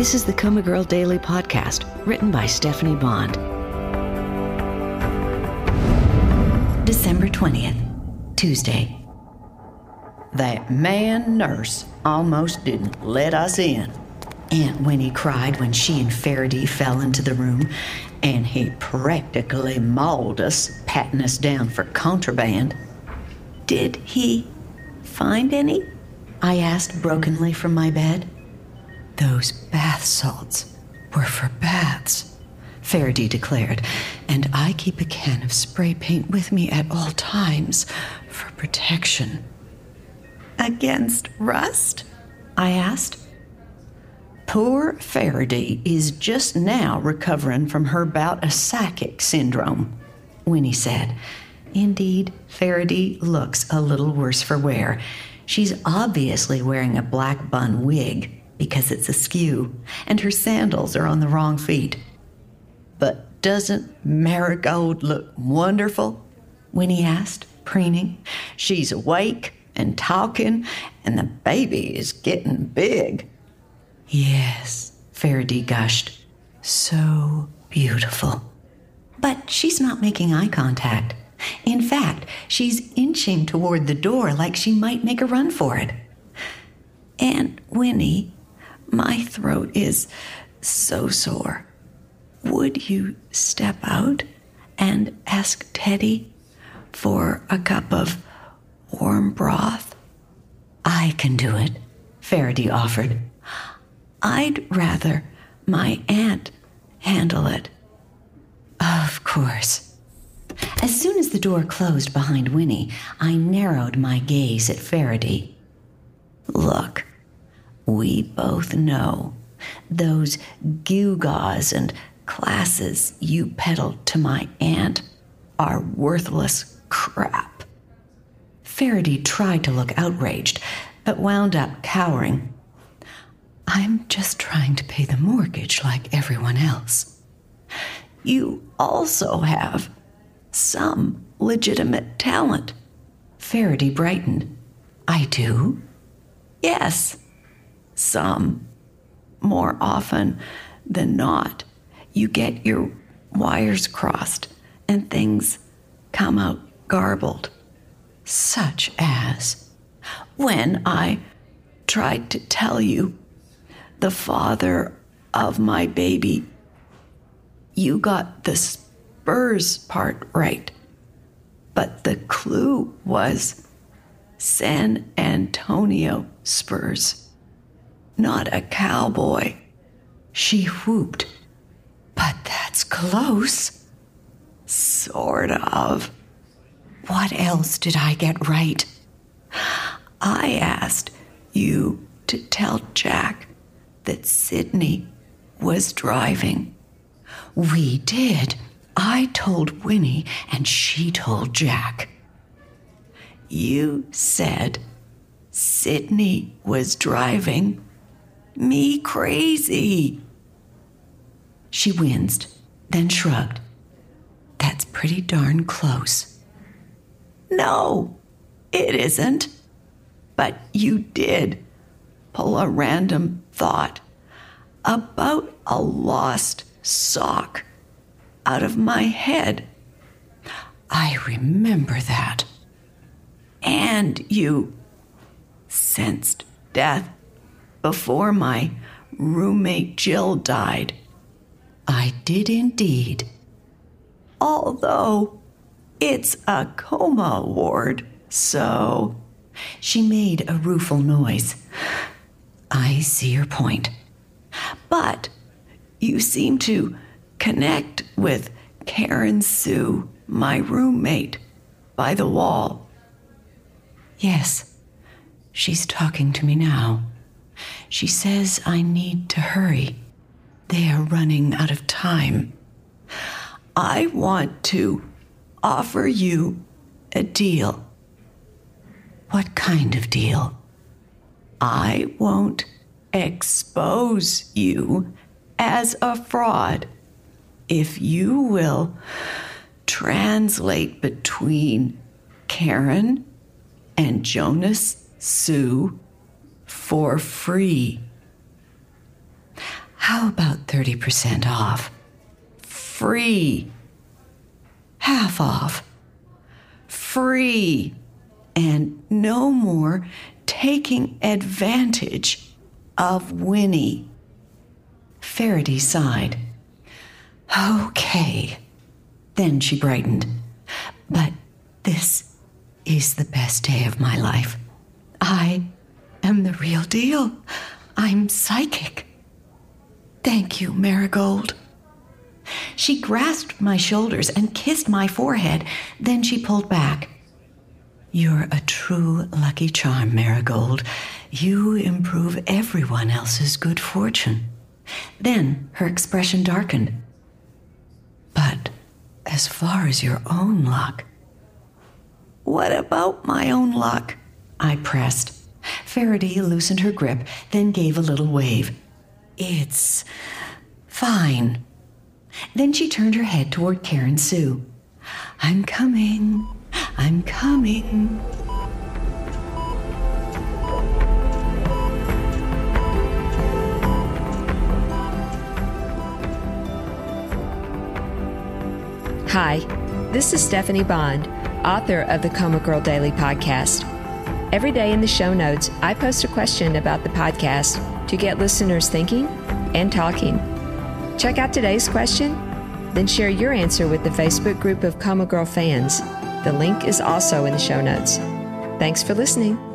This is the Coma Girl Daily Podcast, written by Stephanie Bond. December 20th, Tuesday. That man nurse almost didn't let us in. Aunt Winnie cried when she and Faraday fell into the room, and he practically mauled us, patting us down for contraband. Did he find any? I asked brokenly from my bed. Those bath salts were for baths, Faraday declared, and I keep a can of spray paint with me at all times for protection. Against rust? I asked. Poor Faraday is just now recovering from her bout of psychic syndrome, Winnie said. Indeed, Faraday looks a little worse for wear. She's obviously wearing a black bun wig because it's askew, and her sandals are on the wrong feet. But doesn't Marigold look wonderful? Winnie asked, preening. She's awake and talking, and the baby is getting big. Yes, Faraday gushed. So beautiful. But she's not making eye contact. In fact, she's inching toward the door like she might make a run for it. Aunt Winnie, my throat is so sore. Would you step out and ask Teddy for a cup of warm broth? I can do it, Faraday offered. I'd rather my aunt handle it. Of course. As soon as the door closed behind Winnie, I narrowed my gaze at Faraday. Look, we both know those gewgaws and classes you peddled to my aunt are worthless crap. Faraday tried to look outraged, but wound up cowering. I'm just trying to pay the mortgage like everyone else. You also have some legitimate talent. Faraday brightened. I do? Yes some more often than not. You get your wires crossed and things come out garbled. Such as when I tried to tell you the father of my baby, you got the Spurs part right. But the clue was San Antonio Spurs not a cowboy. She whooped. But that's close. Sort of. What else did I get right? I asked you to tell Jack that Sydney was driving. We did. I told Winnie, and she told Jack. You said Sydney was driving me crazy. She winced, then shrugged. That's pretty darn close. No, it isn't. But you did pull a random thought about a lost sock out of my head. I remember that. And you sensed death before my roommate Jill died. I did indeed. Although it's a coma ward, so. She made a rueful noise. I see your point. But you seem to connect with Karen Sue, my roommate, by the wall. Yes, she's talking to me now. She says I need to hurry. They are running out of time. I want to offer you a deal. What kind of deal? I won't expose you as a fraud if you will translate between Karen and Jonas Sue for free. How about 30% off? Free. Half off. Free. And no more taking advantage of Winnie. Faraday sighed. Okay. Then she brightened. But this is the best day of my life. I am the real deal. I'm psychic. Thank you, Marigold. She grasped my shoulders and kissed my forehead. Then she pulled back. You're a true lucky charm, Marigold. You improve everyone else's good fortune. Then her expression darkened. But as far as your own luck, what about my own luck? I pressed. Faraday loosened her grip, then gave a little wave. It's fine. Then she turned her head toward Karen Sue. I'm coming. I'm coming. Hi, this is Stephanie Bond, author of the Coma Girl Daily podcast. Every day in the show notes, I post a question about the podcast to get listeners thinking and talking. Check out today's question, then share your answer with the Facebook group of Coma Girl fans. The link is also in the show notes. Thanks for listening.